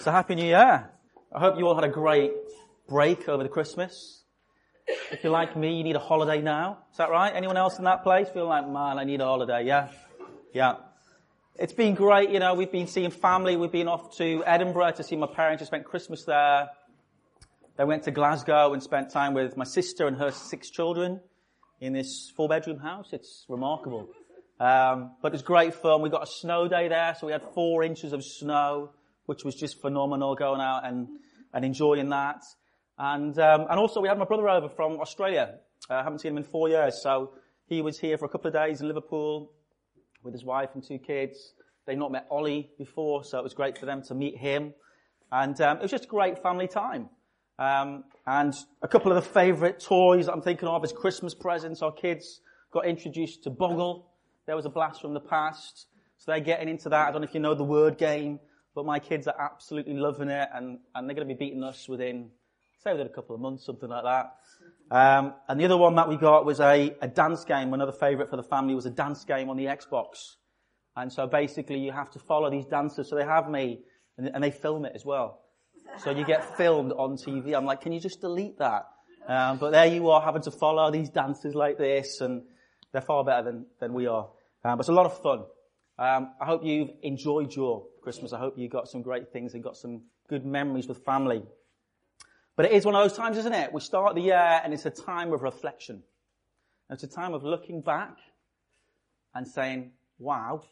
So happy new year. I hope you all had a great break over the Christmas. If you're like me, you need a holiday now. Is that right? Anyone else in that place feel like, man, I need a holiday? Yeah? Yeah. It's been great, you know, we've been seeing family, we've been off to Edinburgh to see my parents, I spent Christmas there. Then went to Glasgow and spent time with my sister and her six children in this four bedroom house. It's remarkable. Um, but it's great fun. We got a snow day there, so we had four inches of snow, which was just phenomenal going out and, and enjoying that. And, um, and also we had my brother over from Australia. Uh, I haven't seen him in four years, so he was here for a couple of days in Liverpool with his wife and two kids. They'd not met Ollie before, so it was great for them to meet him. And um, it was just a great family time. Um, and a couple of the favourite toys I'm thinking of as Christmas presents. Our kids got introduced to Boggle. There was a blast from the past. So they're getting into that. I don't know if you know the word game, but my kids are absolutely loving it and, and they're going to be beating us within, say within a couple of months, something like that. Um, and the other one that we got was a, a dance game. Another favourite for the family was a dance game on the Xbox. And so basically you have to follow these dancers. So they have me and, and they film it as well. So you get filmed on TV. I'm like, can you just delete that? Um, but there you are having to follow these dancers like this and they're far better than, than we are. Um, but it's a lot of fun. Um, I hope you've enjoyed your Christmas. I hope you got some great things and got some good memories with family. But it is one of those times, isn't it? We start the year and it's a time of reflection. It's a time of looking back and saying, wow,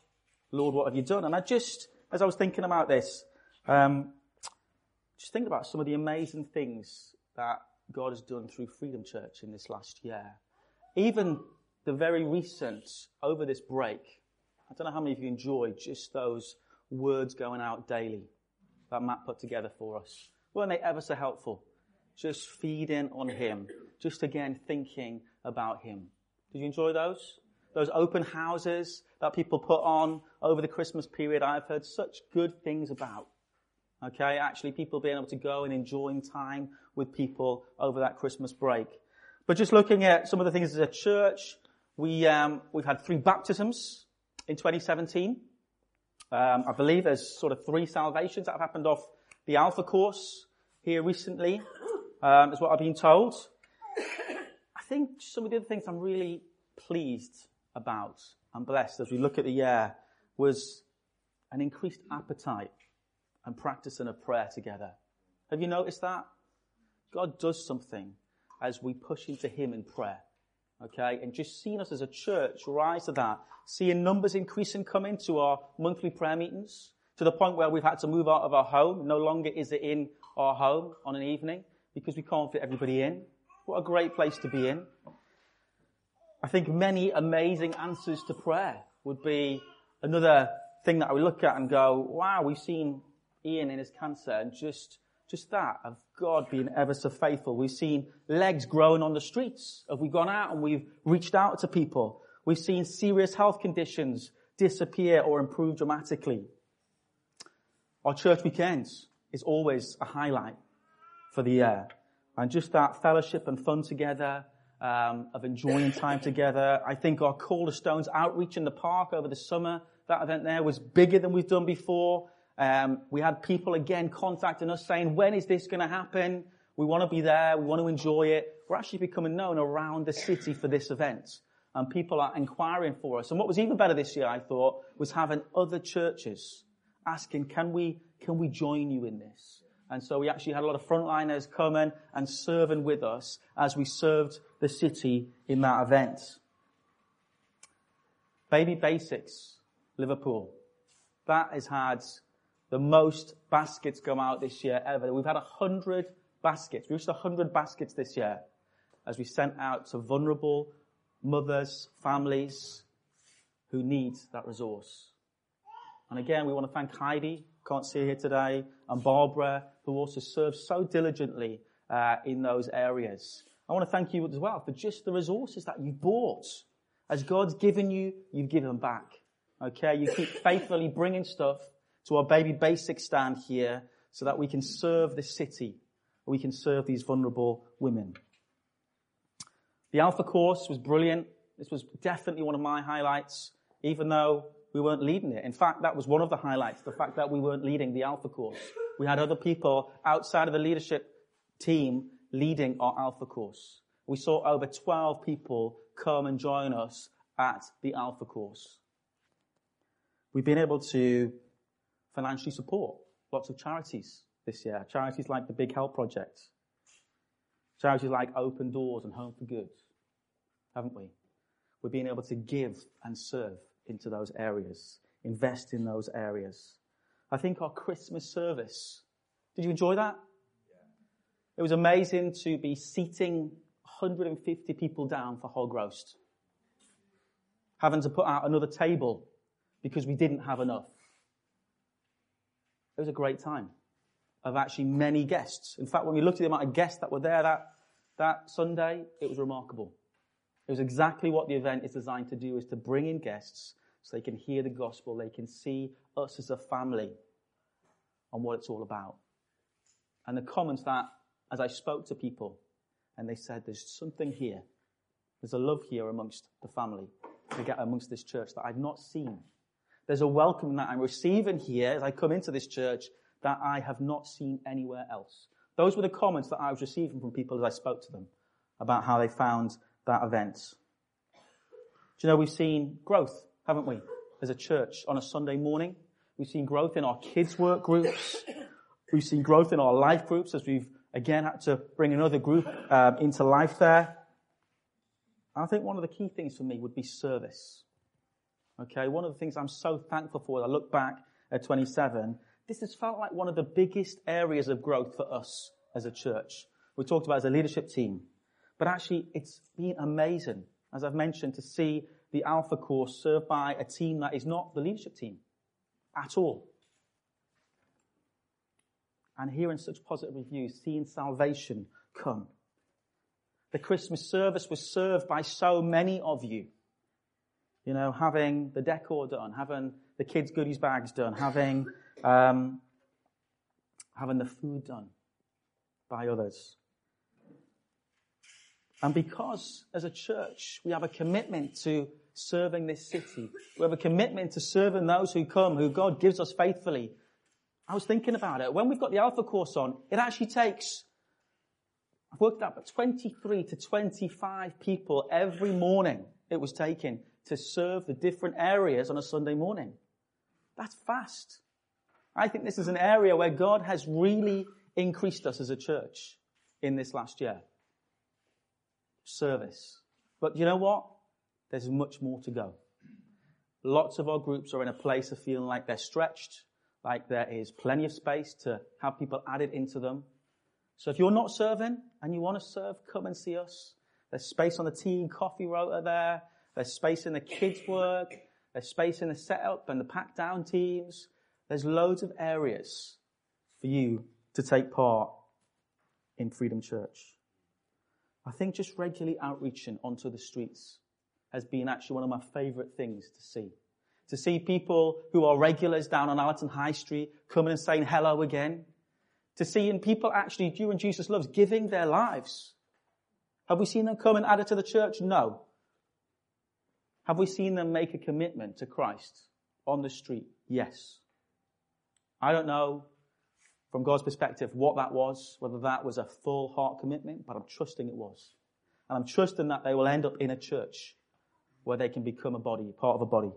Lord, what have you done? And I just, as I was thinking about this, um, just think about some of the amazing things that God has done through Freedom Church in this last year. Even the very recent, over this break, I don't know how many of you enjoyed just those words going out daily that Matt put together for us. Weren't they ever so helpful? Just feeding on Him. Just again thinking about Him. Did you enjoy those? Those open houses that people put on over the Christmas period, I've heard such good things about. Okay, actually people being able to go and enjoying time with people over that Christmas break. But just looking at some of the things as a church, we, um, we've had three baptisms in 2017. Um, I believe there's sort of three salvations that have happened off the Alpha course here recently, um, is what I've been told. I think some of the other things I'm really pleased about and blessed as we look at the year was an increased appetite and practicing a prayer together. Have you noticed that? God does something as we push into Him in prayer. Okay? And just seeing us as a church rise to that, seeing numbers increase and come into our monthly prayer meetings to the point where we've had to move out of our home. No longer is it in our home on an evening because we can't fit everybody in. What a great place to be in. I think many amazing answers to prayer would be another thing that I would look at and go, wow, we've seen Ian in his cancer and just, just that of God being ever so faithful. We've seen legs growing on the streets. Have we gone out and we've reached out to people? We've seen serious health conditions disappear or improve dramatically. Our church weekends is always a highlight for the year. And just that fellowship and fun together, um, of enjoying time together. I think our Cornerstones outreach in the park over the summer, that event there was bigger than we've done before. Um, we had people again contacting us saying, when is this going to happen? We want to be there. We want to enjoy it. We're actually becoming known around the city for this event. And people are inquiring for us. And what was even better this year, I thought, was having other churches asking, can we, can we join you in this? And so we actually had a lot of frontliners coming and serving with us as we served the city in that event. Baby Basics, Liverpool. That has had the most baskets come out this year ever. We've had a hundred baskets. We reached a hundred baskets this year as we sent out to vulnerable mothers, families who need that resource. And again, we want to thank Heidi, can't see her here today, and Barbara, who also serve so diligently uh, in those areas. I want to thank you as well for just the resources that you bought. As God's given you, you've given back. Okay, you keep faithfully bringing stuff to our baby basic stand here so that we can serve this city. We can serve these vulnerable women. The Alpha course was brilliant. This was definitely one of my highlights, even though we weren't leading it. In fact, that was one of the highlights, the fact that we weren't leading the Alpha course. We had other people outside of the leadership team leading our Alpha course. We saw over 12 people come and join us at the Alpha course. We've been able to financially support lots of charities this year. Charities like the Big Help Project. Charities like Open Doors and Home for Good. Haven't we? We've been able to give and serve into those areas, invest in those areas. I think our Christmas service, did you enjoy that? It was amazing to be seating 150 people down for hog roast. Having to put out another table because we didn't have enough. It was a great time of actually many guests. In fact, when we looked at the amount of guests that were there that, that Sunday, it was remarkable. It was exactly what the event is designed to do, is to bring in guests so they can hear the gospel, they can see us as a family and what it's all about. And the comments that, as I spoke to people, and they said, there's something here. There's a love here amongst the family, amongst this church that I've not seen. There's a welcome that I'm receiving here as I come into this church that I have not seen anywhere else. Those were the comments that I was receiving from people as I spoke to them about how they found that event. Do you know we've seen growth, haven't we, as a church on a Sunday morning? We've seen growth in our kids' work groups. We've seen growth in our life groups as we've again had to bring another group um, into life there. I think one of the key things for me would be service. Okay, one of the things I'm so thankful for, I look back at 27, this has felt like one of the biggest areas of growth for us as a church. We talked about as a leadership team. But actually, it's been amazing, as I've mentioned, to see the Alpha course served by a team that is not the leadership team at all. And hearing such positive reviews, seeing salvation come. The Christmas service was served by so many of you. You know, having the decor done, having the kids' goodies bags done, having um, having the food done by others. And because as a church we have a commitment to serving this city, we have a commitment to serving those who come, who God gives us faithfully. I was thinking about it. When we've got the Alpha course on, it actually takes, I've worked out, but 23 to 25 people every morning it was taking to serve the different areas on a Sunday morning. That's fast. I think this is an area where God has really increased us as a church in this last year. Service. But you know what? There's much more to go. Lots of our groups are in a place of feeling like they're stretched, like there is plenty of space to have people added into them. So if you're not serving and you want to serve, come and see us. There's space on the tea and coffee rota there. There's space in the kids' work. There's space in the setup and the pack down teams. There's loads of areas for you to take part in Freedom Church. I think just regularly outreaching onto the streets has been actually one of my favorite things to see. To see people who are regulars down on Allerton High Street coming and saying hello again. To seeing people actually, during Jesus Loves, giving their lives. Have we seen them come and add it to the church? No. Have we seen them make a commitment to Christ on the street? Yes. I don't know from God's perspective what that was, whether that was a full heart commitment, but I'm trusting it was. And I'm trusting that they will end up in a church where they can become a body, part of a body.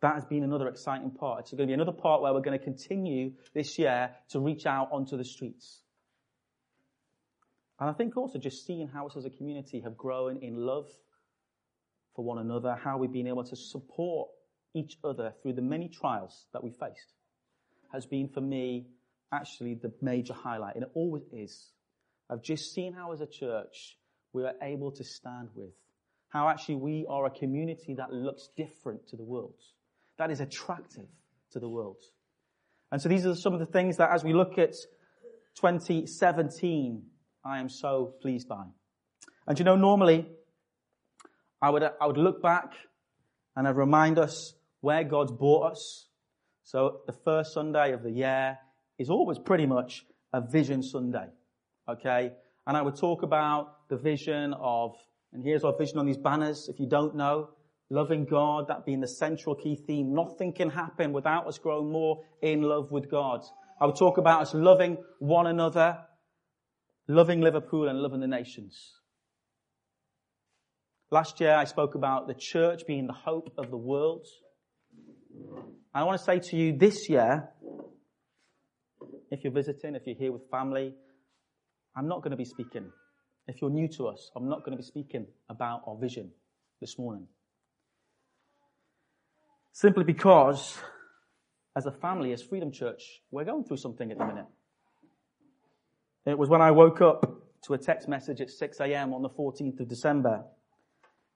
That has been another exciting part. It's going to be another part where we're going to continue this year to reach out onto the streets. And I think also just seeing how us as a community have grown in love for one another, how we've been able to support each other through the many trials that we faced has been for me actually the major highlight, and it always is. I've just seen how as a church we are able to stand with, how actually we are a community that looks different to the world, that is attractive to the world. And so these are some of the things that as we look at 2017, I am so pleased by. And you know, normally I would, I would look back and I'd remind us where God's brought us. So the first Sunday of the year is always pretty much a vision Sunday. Okay? And I would talk about the vision of, and here's our vision on these banners, if you don't know, loving God, that being the central key theme. Nothing can happen without us growing more in love with God. I would talk about us loving one another, loving Liverpool and loving the nations. Last year I spoke about the church being the hope of the world. I want to say to you this year, if you're visiting, if you're here with family, I'm not going to be speaking. If you're new to us, I'm not going to be speaking about our vision this morning. Simply because, as a family, as Freedom Church, we're going through something at the minute. It was when I woke up to a text message at 6 a.m. on the 14th of December.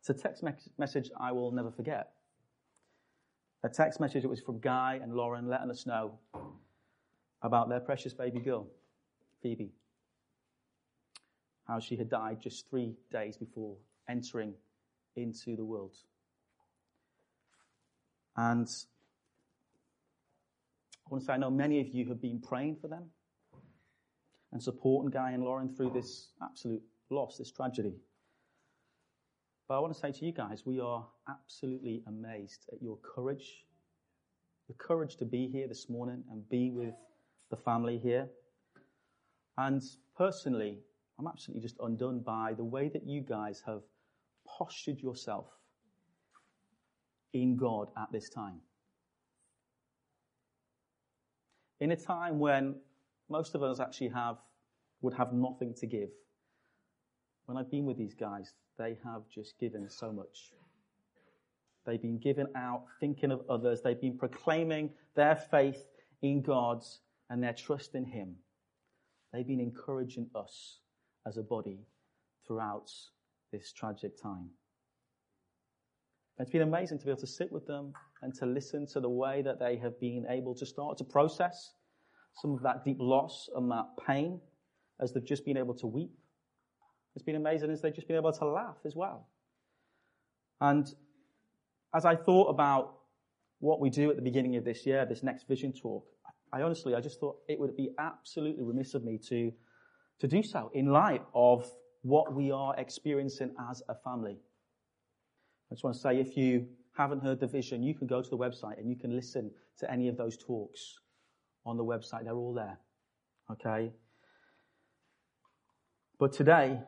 It's a text me- message I will never forget. A text message that was from Guy and Lauren letting us know about their precious baby girl, Phoebe. How she had died just three days before entering into the world. And I want to say, I know many of you have been praying for them and supporting Guy and Lauren through this absolute loss, this tragedy. But I want to say to you guys, we are absolutely amazed at your courage, the courage to be here this morning and be with the family here. And personally, I'm absolutely just undone by the way that you guys have postured yourself in God at this time. In a time when most of us actually have, would have nothing to give. When I've been with these guys, they have just given so much. They've been giving out, thinking of others. They've been proclaiming their faith in God and their trust in Him. They've been encouraging us as a body throughout this tragic time. It's been amazing to be able to sit with them and to listen to the way that they have been able to start to process some of that deep loss and that pain as they've just been able to weep. It's been amazing as they've just been able to laugh as well. And as I thought about what we do at the beginning of this year, this next vision talk, I honestly, I just thought it would be absolutely remiss of me to, to do so in light of what we are experiencing as a family. I just want to say if you haven't heard the vision, you can go to the website and you can listen to any of those talks on the website. They're all there. Okay? But today,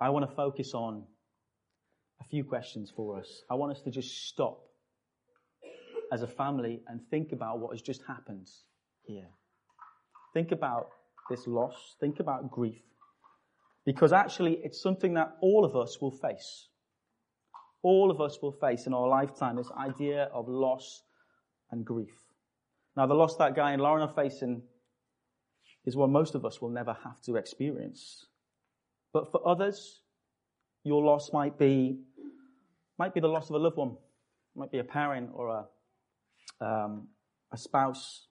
I want to focus on a few questions for us. I want us to just stop as a family and think about what has just happened here. Think about this loss. Think about grief. Because actually, it's something that all of us will face all of us will face in our lifetime this idea of loss and grief. Now, the loss that Guy and Lauren are facing is what most of us will never have to experience. But for others, your loss might be, might be the loss of a loved one. It might be a parent or a, um, a spouse.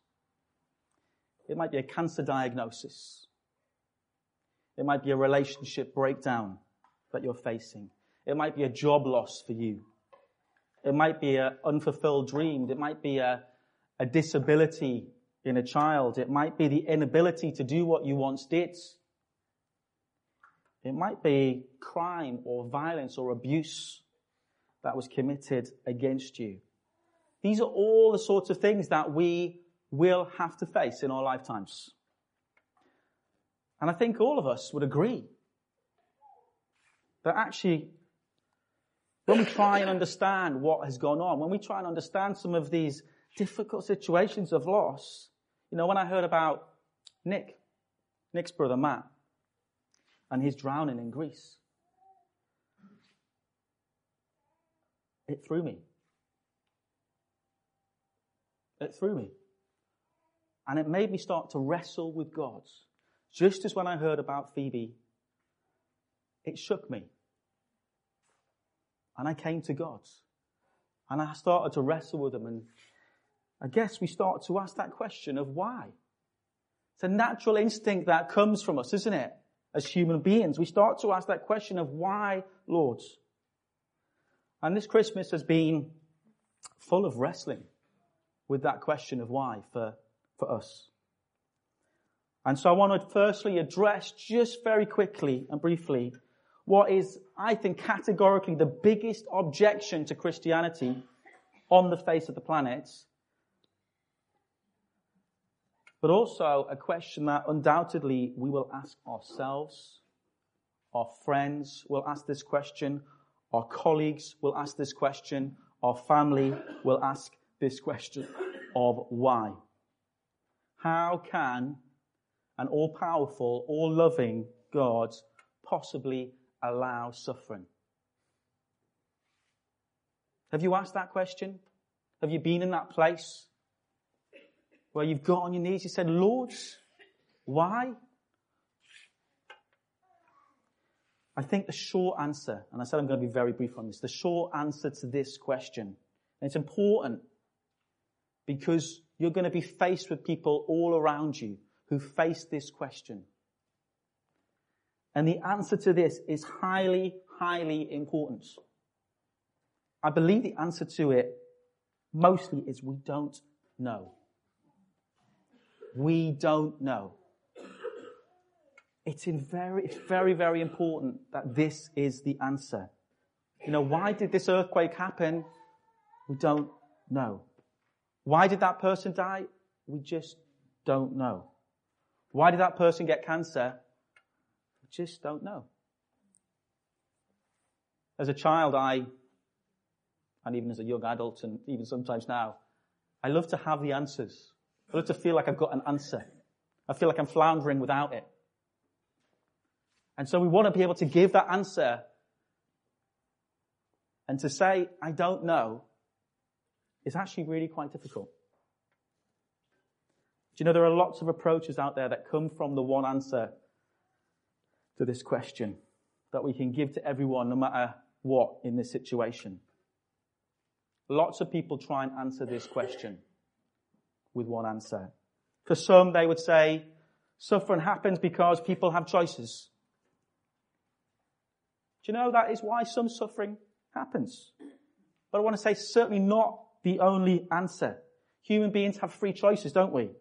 It might be a cancer diagnosis. It might be a relationship breakdown that you're facing. It might be a job loss for you. It might be an unfulfilled dream. It might be a, a disability in a child. It might be the inability to do what you once did. It might be crime or violence or abuse that was committed against you. These are all the sorts of things that we will have to face in our lifetimes. And I think all of us would agree that actually when we try and understand what has gone on, when we try and understand some of these difficult situations of loss, you know, when I heard about Nick, Nick's brother Matt, and he's drowning in Greece, it threw me. It threw me. And it made me start to wrestle with God. Just as when I heard about Phoebe, it shook me. And I came to God. And I started to wrestle with Him. And I guess we start to ask that question of why. It's a natural instinct that comes from us, isn't it? As human beings, we start to ask that question of why, Lord? And this Christmas has been full of wrestling with that question of why for, for us. And so I want to firstly address just very quickly and briefly what is, I think, categorically the biggest objection to Christianity on the face of the planet. But also a question that undoubtedly we will ask ourselves. Our friends will ask this question. Our colleagues will ask this question. Our family will ask this question of why. How can an all powerful, all loving God possibly allow suffering? Have you asked that question? Have you been in that place where you've got on your knees? You said, Lord, why? I think the short answer, and I said I'm going to be very brief on this, the short answer to this question, and it's important because you're going to be faced with people all around you who face this question. And the answer to this is highly, highly important. I believe the answer to it mostly is we don't know. We don't know. It's very, it's very, very important that this is the answer. You know, why did this earthquake happen? We don't know. Why did that person die? We just don't know. Why did that person get cancer? We just don't know. As a child, I and even as a young adult and even sometimes now, I love to have the answers. I love to feel like I've got an answer. I feel like I'm floundering without it. And so we want to be able to give that answer and to say, I don't know, is actually really quite difficult. Do you know there are lots of approaches out there that come from the one answer to this question that we can give to everyone no matter what in this situation? Lots of people try and answer this question with one answer. For some, they would say, suffering happens because people have choices. Do you know that is why some suffering happens? But I want to say certainly not the only answer. Human beings have free choices, don't we?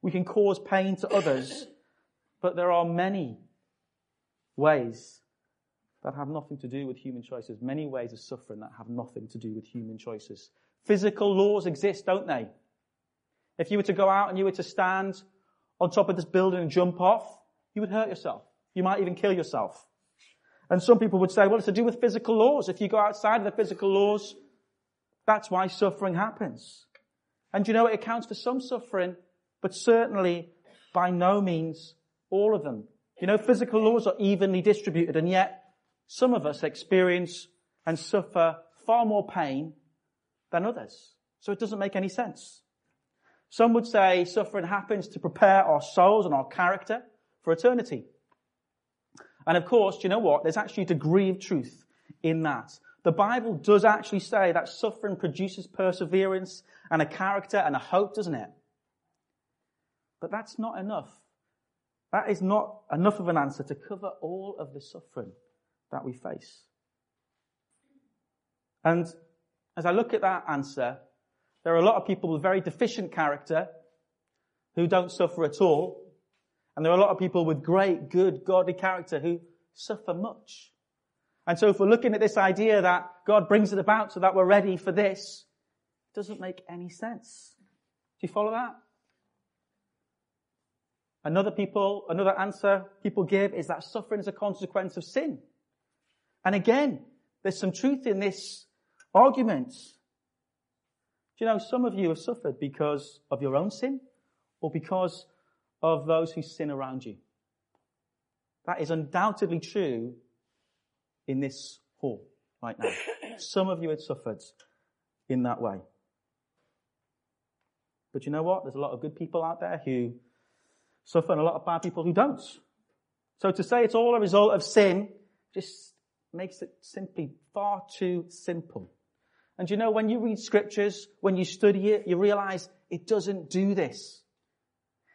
We can cause pain to others, but there are many ways that have nothing to do with human choices. Many ways of suffering that have nothing to do with human choices. Physical laws exist, don't they? If you were to go out and you were to stand on top of this building and jump off, you would hurt yourself. You might even kill yourself. And some people would say, well, it's to do with physical laws. If you go outside of the physical laws, that's why suffering happens. And you know, it accounts for some suffering, but certainly by no means all of them. You know, physical laws are evenly distributed, and yet some of us experience and suffer far more pain than others. So it doesn't make any sense. Some would say suffering happens to prepare our souls and our character for eternity. And of course, do you know what? There's actually a degree of truth in that. The Bible does actually say that suffering produces perseverance and a character and a hope, doesn't it? But that's not enough. That is not enough of an answer to cover all of the suffering that we face. And as I look at that answer, there are a lot of people with very deficient character who don't suffer at all. And there are a lot of people with great, good, godly character who suffer much. And so if we're looking at this idea that God brings it about so that we're ready for this, it doesn't make any sense. Do you follow that? Another people, another answer people give is that suffering is a consequence of sin. And again, there's some truth in this argument. Do you know, some of you have suffered because of your own sin or because of those who sin around you. That is undoubtedly true in this hall right now. Some of you have suffered in that way. But you know what? There's a lot of good people out there who suffer and a lot of bad people who don't. So to say it's all a result of sin just makes it simply far too simple. And you know, when you read scriptures, when you study it, you realize it doesn't do this.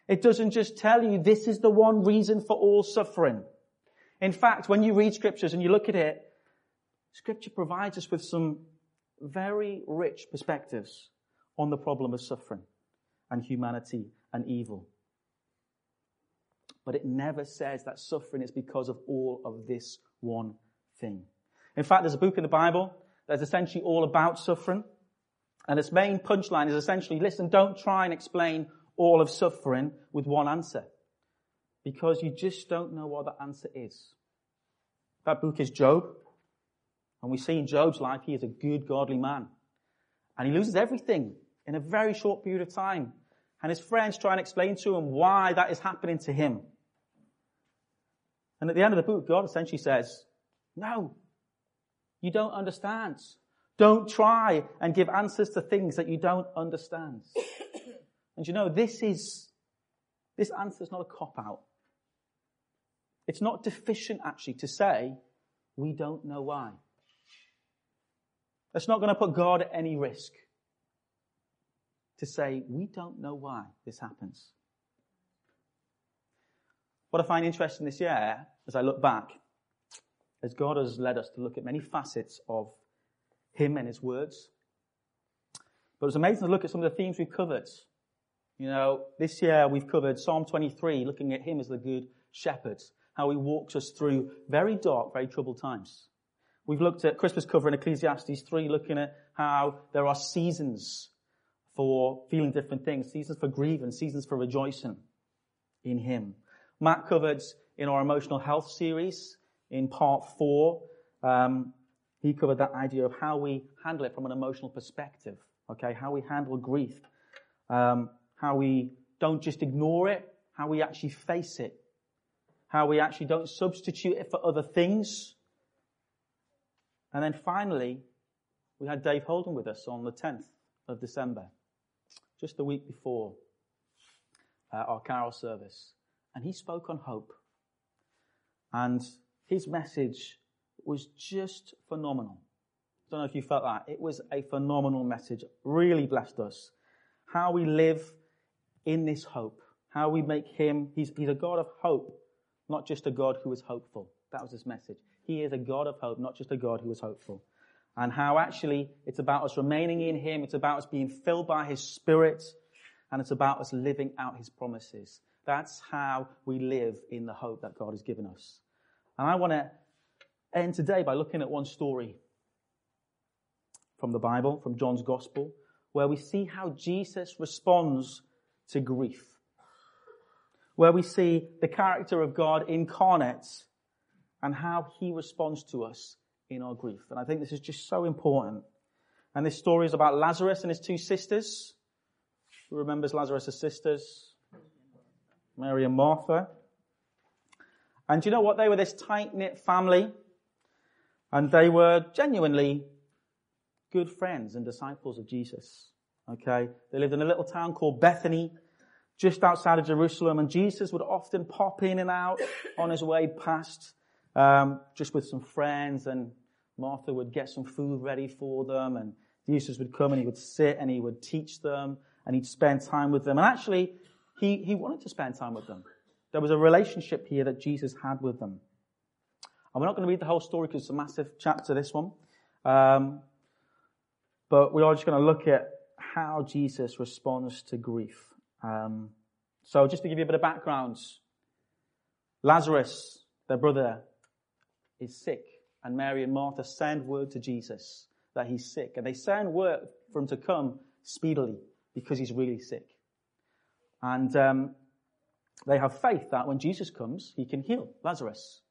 It doesn't just tell you this is the one reason for all suffering. In fact, when you read scriptures and you look at it, scripture provides us with some very rich perspectives on the problem of suffering and humanity and evil. But it never says that suffering is because of all of this one thing. In fact, there's a book in the Bible that's essentially all about suffering. And its main punchline is essentially, listen, don't try and explain all of suffering with one answer. Because you just don't know what the answer is. That book is Job. And we see in Job's life, he is a good, godly man. And he loses everything in a very short period of time. And his friends try and explain to him why that is happening to him. And at the end of the book, God essentially says, no, you don't understand. Don't try and give answers to things that you don't understand. and you know, this is, this answer is not a cop out. It's not deficient actually to say, we don't know why. That's not going to put God at any risk to say, we don't know why this happens. What I find interesting this year, as I look back, is God has led us to look at many facets of Him and His words. But it's amazing to look at some of the themes we've covered. You know, this year we've covered Psalm 23, looking at Him as the good shepherd, how He walks us through very dark, very troubled times. We've looked at Christmas cover in Ecclesiastes 3, looking at how there are seasons for feeling different things, seasons for grieving, seasons for rejoicing in Him. Matt covered in our emotional health series in part four, um, he covered that idea of how we handle it from an emotional perspective. Okay, how we handle grief, um, how we don't just ignore it, how we actually face it, how we actually don't substitute it for other things. And then finally, we had Dave Holden with us on the 10th of December just the week before uh, our carol service. And he spoke on hope. And his message was just phenomenal. I don't know if you felt that. It was a phenomenal message. Really blessed us. How we live in this hope. How we make him, he's, he's a God of hope, not just a God who is hopeful. That was his message. He is a God of hope, not just a God who is hopeful and how actually it's about us remaining in Him, it's about us being filled by His Spirit, and it's about us living out His promises. That's how we live in the hope that God has given us. And I want to end today by looking at one story from the Bible, from John's Gospel, where we see how Jesus responds to grief. Where we see the character of God incarnate and how he responds to us in our grief. And I think this is just so important. And this story is about Lazarus and his two sisters. Who remembers Lazarus' sisters? Mary and Martha. And you know what? They were this tight knit family. And they were genuinely good friends and disciples of Jesus. Okay? They lived in a little town called Bethany, just outside of Jerusalem. And Jesus would often pop in and out on his way past, um, just with some friends and Martha would get some food ready for them and Jesus would come and he would sit and he would teach them and he'd spend time with them. And actually, he, he wanted to spend time with them. There was a relationship here that Jesus had with them. And we're not going to read the whole story because it's a massive chapter, this one. Um, but we are just going to look at how Jesus responds to grief. Um, so just to give you a bit of background, Lazarus, their brother, is sick and Mary and Martha send word to Jesus that he's sick. And they send word for him to come speedily because he's really sick. And um, they have faith that when Jesus comes, he can heal Lazarus.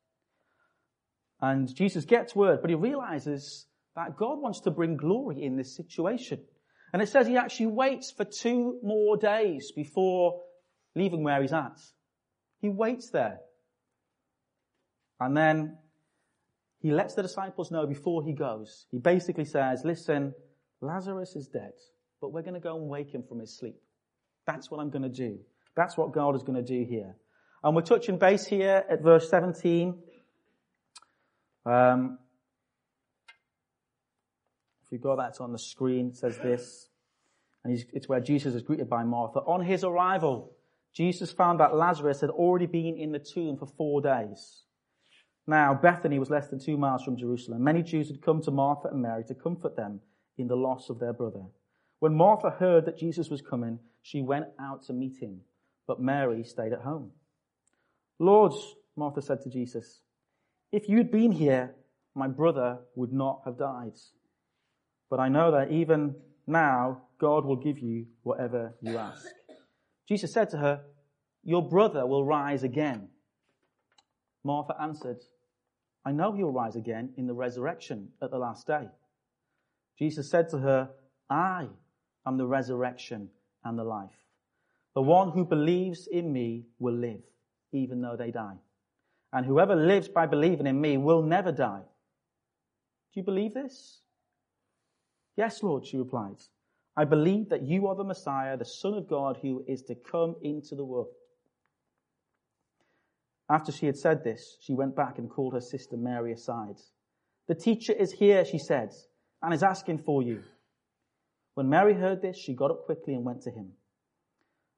And Jesus gets word, but he realizes that God wants to bring glory in this situation. And it says he actually waits for two more days before leaving where he's at. He waits there. And then he lets the disciples know before he goes. He basically says, listen, Lazarus is dead, but we're going to go and wake him from his sleep. That's what I'm going to do. That's what God is going to do here. And we're touching base here at verse 17. Um, if you've got that on the screen, it says this. And it's where Jesus is greeted by Martha. On his arrival, Jesus found that Lazarus had already been in the tomb for four days. Now, Bethany was less than two miles from Jerusalem. Many Jews had come to Martha and Mary to comfort them in the loss of their brother. When Martha heard that Jesus was coming, she went out to meet him, but Mary stayed at home. Lord, Martha said to Jesus, if you'd been here, my brother would not have died. But I know that even now, God will give you whatever you ask. Jesus said to her, Your brother will rise again. Martha answered, I know he will rise again in the resurrection at the last day. Jesus said to her, I am the resurrection and the life. The one who believes in me will live, even though they die. And whoever lives by believing in me will never die. Do you believe this? Yes, Lord, she replied. I believe that you are the Messiah, the Son of God who is to come into the world. After she had said this, she went back and called her sister Mary aside. The teacher is here, she said, and is asking for you. When Mary heard this, she got up quickly and went to him.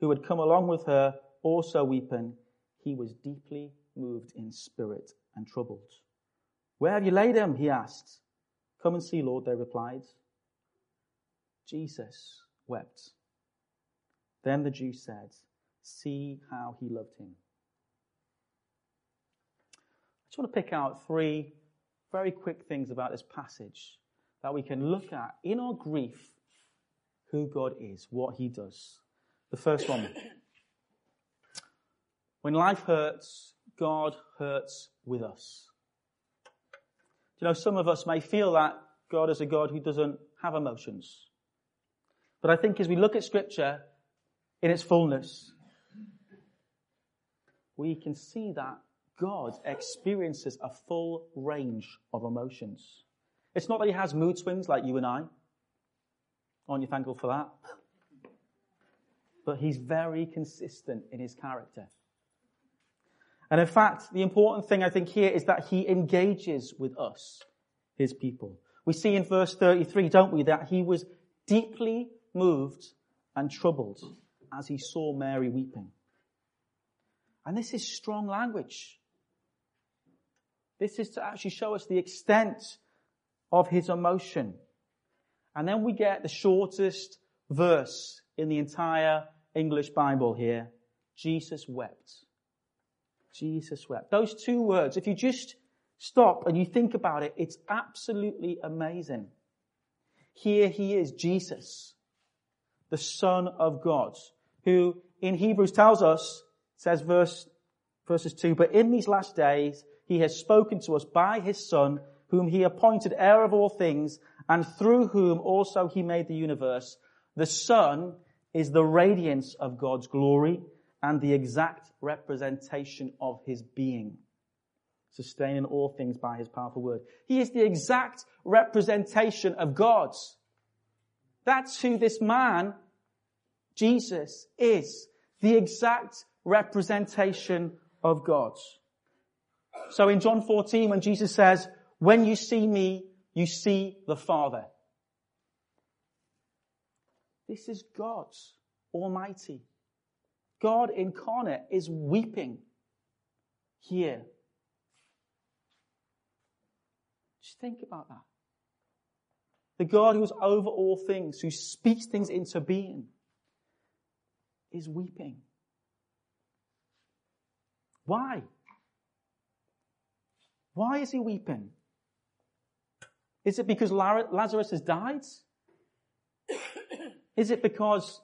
who had come along with her also weeping, he was deeply moved in spirit and troubled. Where have you laid him? he asked. Come and see, Lord, they replied. Jesus wept. Then the Jews said, See how he loved him. I just want to pick out three very quick things about this passage that we can look at in our grief who God is, what he does. The first one. When life hurts, God hurts with us. You know, some of us may feel that God is a God who doesn't have emotions. But I think as we look at scripture in its fullness, we can see that God experiences a full range of emotions. It's not that he has mood swings like you and I. Aren't you thankful for that? But he's very consistent in his character. And in fact, the important thing I think here is that he engages with us, his people. We see in verse 33, don't we, that he was deeply moved and troubled as he saw Mary weeping. And this is strong language. This is to actually show us the extent of his emotion. And then we get the shortest verse in the entire English Bible here. Jesus wept. Jesus wept. Those two words, if you just stop and you think about it, it's absolutely amazing. Here he is, Jesus, the Son of God, who in Hebrews tells us, says verse, verses 2, but in these last days he has spoken to us by his Son, whom he appointed heir of all things, and through whom also he made the universe. The Son is the radiance of God's glory and the exact representation of his being, sustaining all things by his powerful word. He is the exact representation of God. That's who this man, Jesus, is. The exact representation of God. So in John 14, when Jesus says, when you see me, you see the Father. This is God Almighty. God incarnate is weeping here. Just think about that. The God who is over all things, who speaks things into being, is weeping. Why? Why is he weeping? Is it because Lazarus has died? Is it because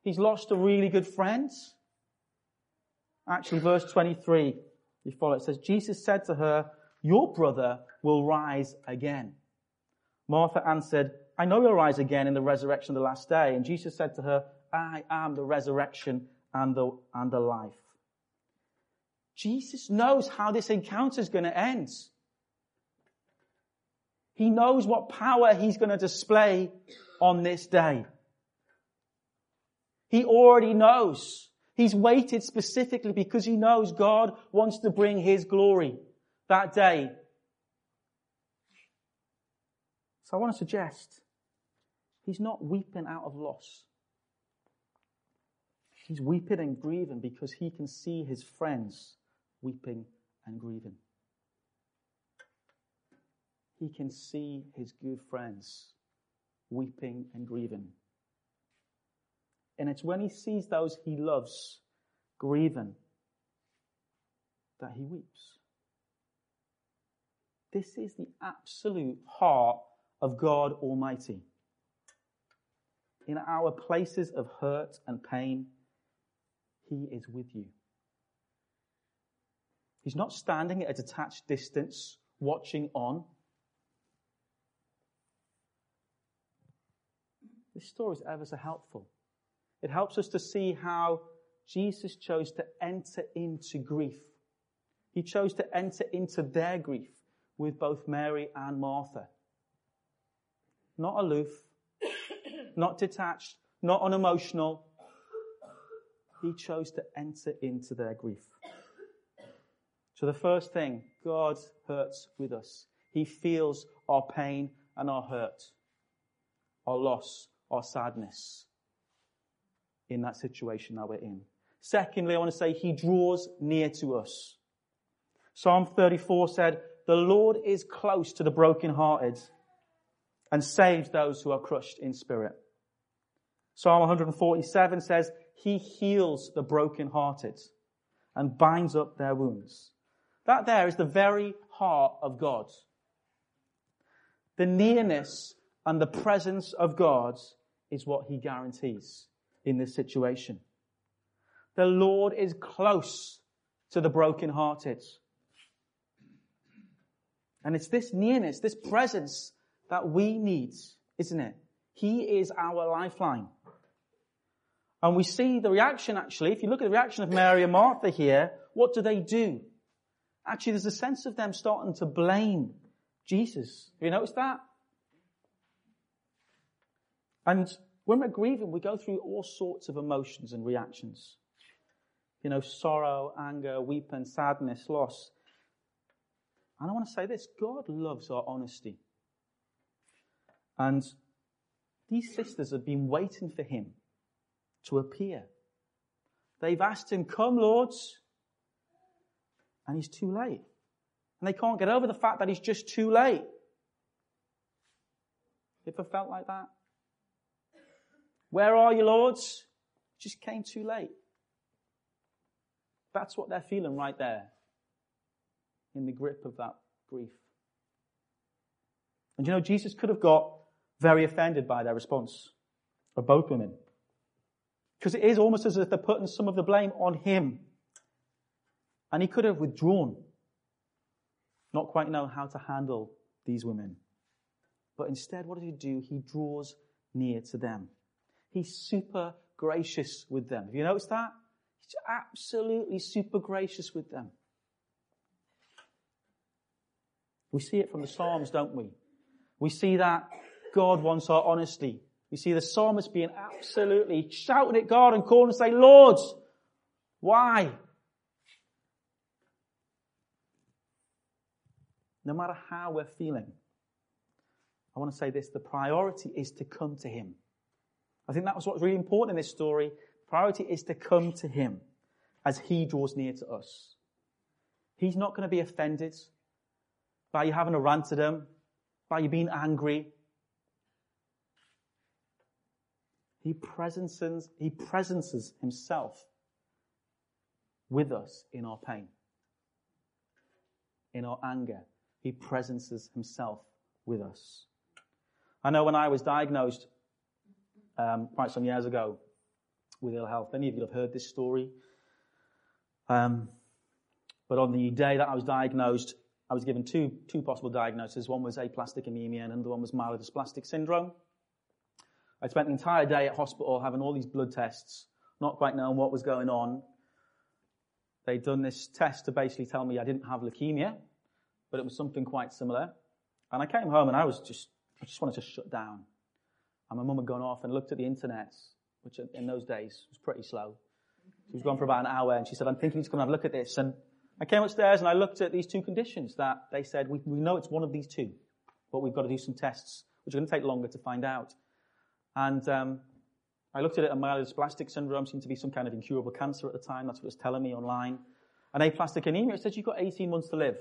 he's lost a really good friend? Actually, verse 23, you follow it says, Jesus said to her, Your brother will rise again. Martha answered, I know he'll rise again in the resurrection of the last day. And Jesus said to her, I am the resurrection and the, and the life. Jesus knows how this encounter is going to end. He knows what power he's going to display on this day. He already knows. He's waited specifically because he knows God wants to bring his glory that day. So I want to suggest he's not weeping out of loss. He's weeping and grieving because he can see his friends weeping and grieving. He can see his good friends weeping and grieving. And it's when he sees those he loves grieving that he weeps. This is the absolute heart of God Almighty. In our places of hurt and pain, He is with you. He's not standing at a detached distance, watching on. This story is ever so helpful. It helps us to see how Jesus chose to enter into grief. He chose to enter into their grief with both Mary and Martha. Not aloof, not detached, not unemotional. He chose to enter into their grief. So the first thing, God hurts with us. He feels our pain and our hurt, our loss, our sadness in that situation that we're in. Secondly, I want to say he draws near to us. Psalm 34 said, the Lord is close to the brokenhearted and saves those who are crushed in spirit. Psalm 147 says, He heals the brokenhearted and binds up their wounds. That there is the very heart of God. The nearness and the presence of God is what He guarantees in this situation. The Lord is close to the brokenhearted and it's this nearness, this presence that we need, isn't it? He is our lifeline. And we see the reaction actually, if you look at the reaction of Mary and Martha here, what do they do? Actually, there's a sense of them starting to blame Jesus. Have you noticed that? And when we're grieving, we go through all sorts of emotions and reactions. You know, sorrow, anger, weeping, sadness, loss. And I want to say this God loves our honesty. And these sisters have been waiting for him to appear. They've asked him, Come, Lords. And he's too late. And they can't get over the fact that he's just too late. Ever felt like that? Where are you, Lords? Just came too late. That's what they're feeling right there in the grip of that grief. And you know, Jesus could have got very offended by their response of both women. Because it is almost as if they're putting some of the blame on him. And he could have withdrawn, not quite know how to handle these women. But instead, what does he do? He draws near to them. He's super gracious with them. Have you noticed that? He's absolutely super gracious with them. We see it from the Psalms, don't we? We see that God wants our honesty. We see the psalmist being absolutely shouting at God and calling and saying, Lord, why? No matter how we're feeling, I want to say this, the priority is to come to Him. I think that was what's really important in this story. Priority is to come to Him as He draws near to us. He's not going to be offended by you having a rant at him, by you being angry. He presences, he presences himself with us in our pain, in our anger. He presences himself with us. I know when I was diagnosed um, quite some years ago with ill health, many of you have heard this story. Um, but on the day that I was diagnosed, I was given two, two possible diagnoses. One was aplastic anemia and another one was myelodysplastic syndrome. I spent the entire day at hospital having all these blood tests, not quite knowing what was going on. They'd done this test to basically tell me I didn't have leukemia, but it was something quite similar. And I came home and I was just, I just wanted to shut down. And my mum had gone off and looked at the internet, which in those days was pretty slow. She was gone for about an hour and she said, I'm thinking to come and have a look at this. And I came upstairs and I looked at these two conditions that they said, we, we know it's one of these two, but we've got to do some tests, which are going to take longer to find out. And um, I looked at it and myelodysplastic syndrome seemed to be some kind of incurable cancer at the time. That's what it was telling me online. And aplastic anemia, it says you've got 18 months to live.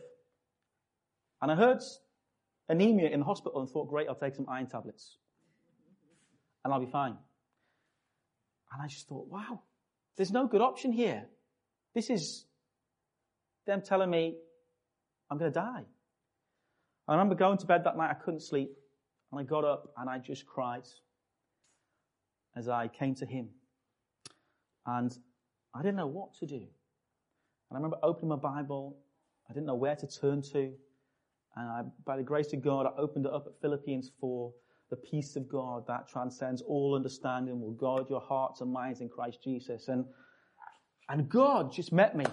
And I heard anemia in the hospital and thought, great, I'll take some iron tablets. And I'll be fine. And I just thought, wow, there's no good option here. This is them telling me I'm going to die. I remember going to bed that night, I couldn't sleep. And I got up and I just cried as I came to him. And I didn't know what to do. And I remember opening my Bible. I didn't know where to turn to. And I, by the grace of God, I opened it up at Philippians 4. The peace of God that transcends all understanding will guard your hearts and minds in Christ Jesus. And, and God just met me.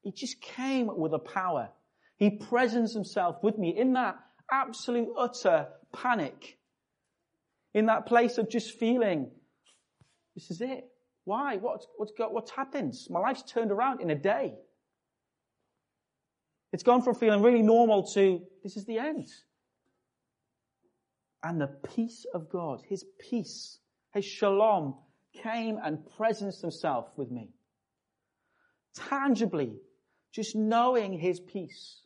He just came with a power. He presents himself with me in that absolute utter panic. In that place of just feeling, this is it. Why? What's, what's, what's happened? My life's turned around in a day. It's gone from feeling really normal to this is the end. And the peace of God, His peace, His shalom, came and presenced Himself with me. Tangibly, just knowing His peace.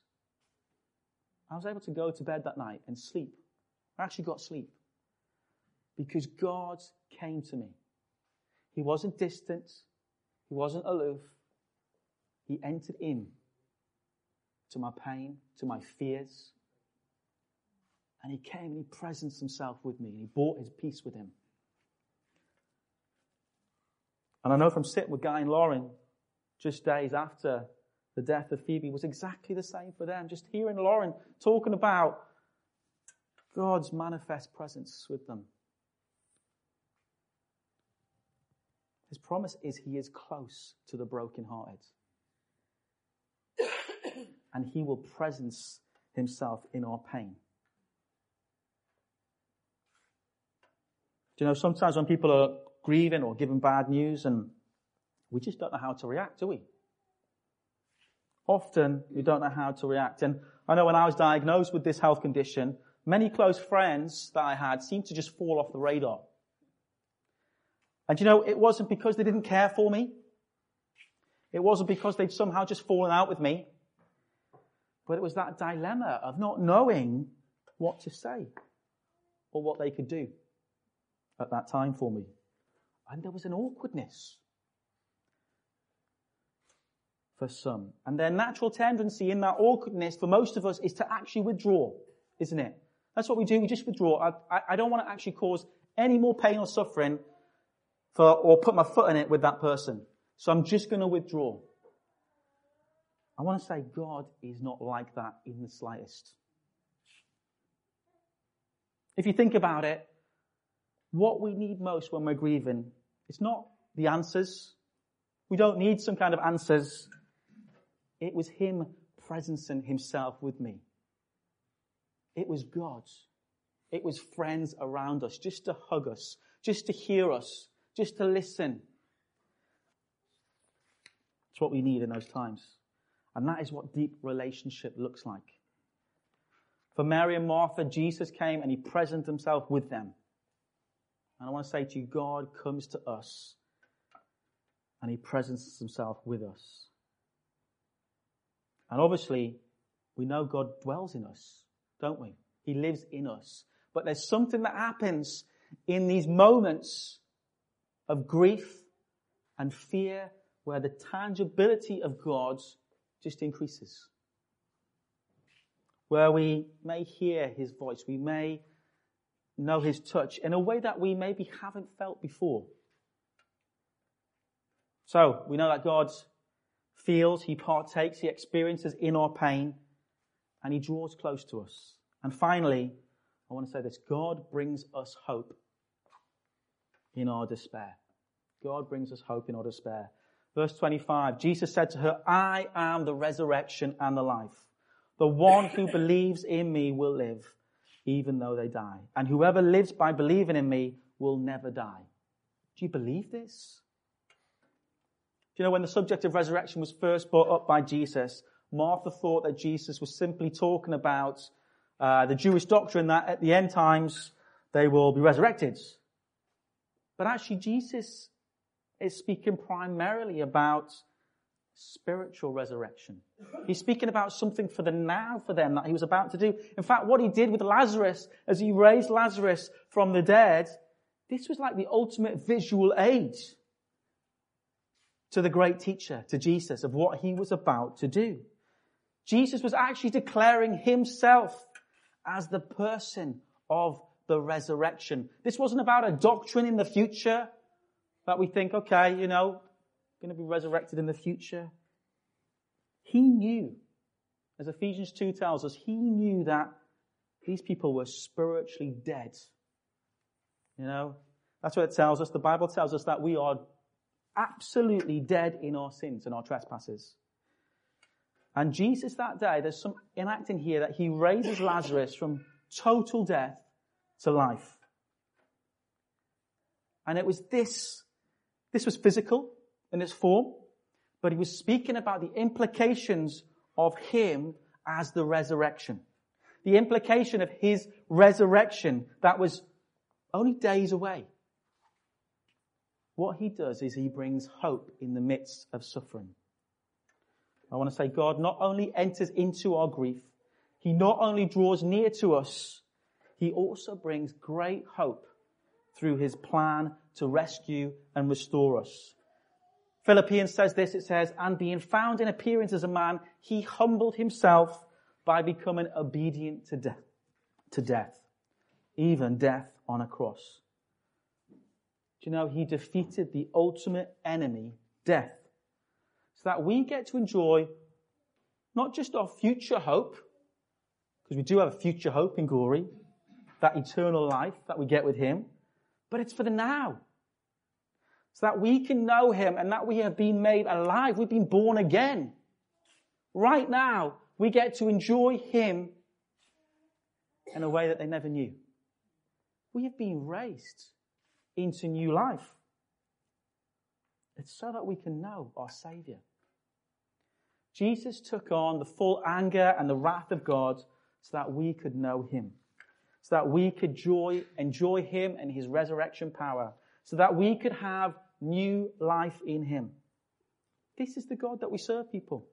I was able to go to bed that night and sleep. I actually got sleep. Because God came to me. He wasn't distant. He wasn't aloof. He entered in to my pain, to my fears. And he came and he presenced himself with me and he brought his peace with him. And I know from sitting with Guy and Lauren just days after the death of Phoebe was exactly the same for them. Just hearing Lauren talking about God's manifest presence with them. His promise is he is close to the brokenhearted and he will presence himself in our pain. Do you know, sometimes when people are grieving or given bad news and we just don't know how to react, do we? Often we don't know how to react. And I know when I was diagnosed with this health condition, many close friends that I had seemed to just fall off the radar. And you know, it wasn't because they didn't care for me. It wasn't because they'd somehow just fallen out with me. But it was that dilemma of not knowing what to say or what they could do at that time for me. And there was an awkwardness for some. And their natural tendency in that awkwardness for most of us is to actually withdraw, isn't it? That's what we do. We just withdraw. I, I don't want to actually cause any more pain or suffering for, or put my foot in it with that person. So I'm just going to withdraw. I want to say God is not like that in the slightest. If you think about it, what we need most when we're grieving, it's not the answers. We don't need some kind of answers. It was Him presencing Himself with me. It was God. It was friends around us, just to hug us, just to hear us, just to listen. It's what we need in those times. And that is what deep relationship looks like. For Mary and Martha, Jesus came and he presented himself with them. And I want to say to you, God comes to us and he presents himself with us. And obviously, we know God dwells in us, don't we? He lives in us. But there's something that happens in these moments of grief and fear where the tangibility of God just increases. Where we may hear his voice, we may know his touch in a way that we maybe haven't felt before. So, we know that God feels, he partakes, he experiences in our pain, and he draws close to us. And finally, I want to say this God brings us hope in our despair. God brings us hope in our despair. Verse 25, Jesus said to her, I am the resurrection and the life. The one who believes in me will live, even though they die. And whoever lives by believing in me will never die. Do you believe this? Do you know when the subject of resurrection was first brought up by Jesus, Martha thought that Jesus was simply talking about uh, the Jewish doctrine that at the end times they will be resurrected. But actually, Jesus is speaking primarily about spiritual resurrection. He's speaking about something for the now for them that he was about to do. In fact, what he did with Lazarus as he raised Lazarus from the dead, this was like the ultimate visual aid to the great teacher, to Jesus, of what he was about to do. Jesus was actually declaring himself as the person of the resurrection. This wasn't about a doctrine in the future that we think, okay, you know, going to be resurrected in the future. He knew, as Ephesians 2 tells us, he knew that these people were spiritually dead. You know, that's what it tells us. The Bible tells us that we are absolutely dead in our sins and our trespasses. And Jesus that day, there's some enacting here that he raises Lazarus from total death to life. And it was this, this was physical in its form, but he was speaking about the implications of him as the resurrection. The implication of his resurrection that was only days away. What he does is he brings hope in the midst of suffering. I want to say God not only enters into our grief, he not only draws near to us, he also brings great hope through his plan to rescue and restore us. Philippians says this, it says, and being found in appearance as a man, he humbled himself by becoming obedient to death, to death, even death on a cross. Do you know, he defeated the ultimate enemy, death so that we get to enjoy not just our future hope, because we do have a future hope in glory, that eternal life that we get with Him, but it's for the now. So that we can know Him and that we have been made alive. We've been born again. Right now, we get to enjoy Him in a way that they never knew. We have been raised into new life. It's so that we can know our Savior. Jesus took on the full anger and the wrath of God so that we could know Him, so that we could joy, enjoy Him and His resurrection power, so that we could have new life in Him. This is the God that we serve, people.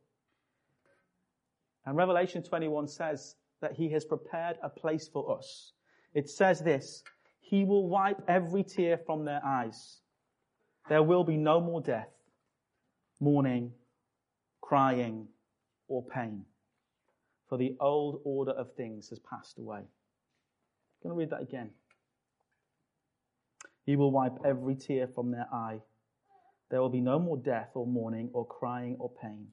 And Revelation 21 says that He has prepared a place for us. It says this He will wipe every tear from their eyes. There will be no more death, mourning, crying, or pain. For the old order of things has passed away. I'm going to read that again. He will wipe every tear from their eye. There will be no more death or mourning or crying or pain,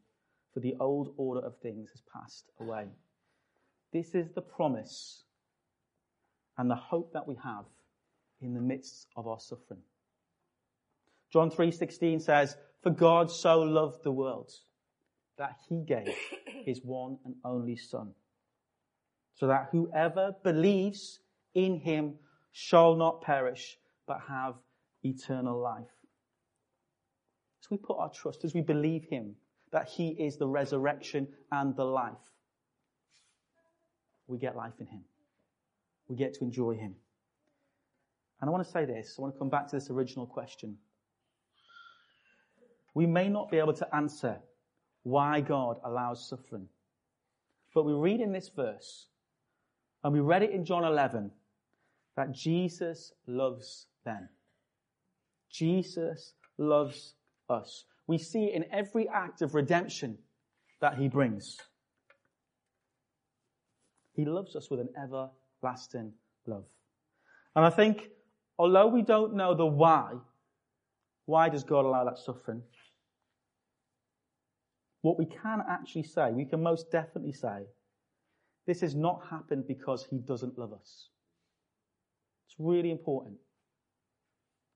for the old order of things has passed away. This is the promise and the hope that we have in the midst of our suffering. John 3:16 says, "For God so loved the world that he gave his one and only Son, so that whoever believes in him shall not perish, but have eternal life. So we put our trust, as we believe him, that he is the resurrection and the life, we get life in him. We get to enjoy him. And I want to say this, I want to come back to this original question. We may not be able to answer why God allows suffering. But we read in this verse, and we read it in John 11, that Jesus loves them. Jesus loves us. We see in every act of redemption that he brings. He loves us with an everlasting love. And I think, although we don't know the why, why does God allow that suffering? What we can actually say, we can most definitely say, this has not happened because he doesn't love us. It's really important.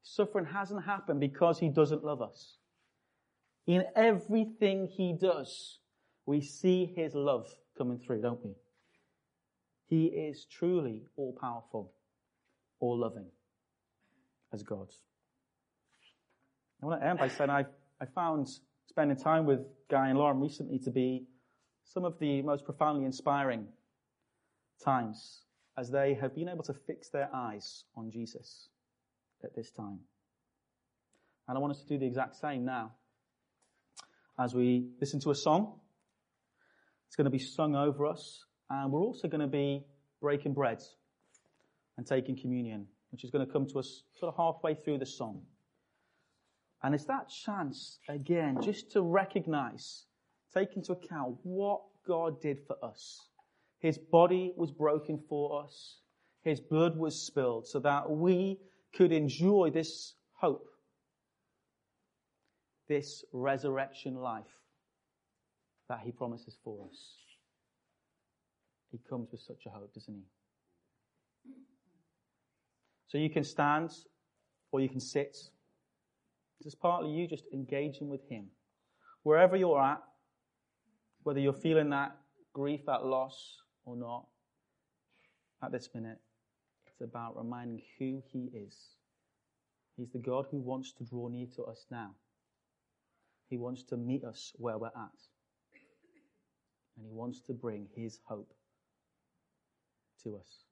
Suffering hasn't happened because he doesn't love us. In everything he does, we see his love coming through, don't we? He is truly all powerful, all loving as God. I want to end by saying I, I found spending time with Guy and Lauren recently to be some of the most profoundly inspiring times as they have been able to fix their eyes on Jesus at this time. And I want us to do the exact same now. As we listen to a song, it's going to be sung over us, and we're also going to be breaking bread and taking communion, which is going to come to us sort of halfway through the song. And it's that chance, again, just to recognize, take into account what God did for us. His body was broken for us. His blood was spilled so that we could enjoy this hope, this resurrection life that he promises for us. He comes with such a hope, doesn't he? So you can stand or you can sit. Is partly you just engaging with him. Wherever you're at, whether you're feeling that grief, that loss or not, at this minute, it's about reminding who he is. He's the God who wants to draw near to us now. He wants to meet us where we're at. And he wants to bring his hope to us.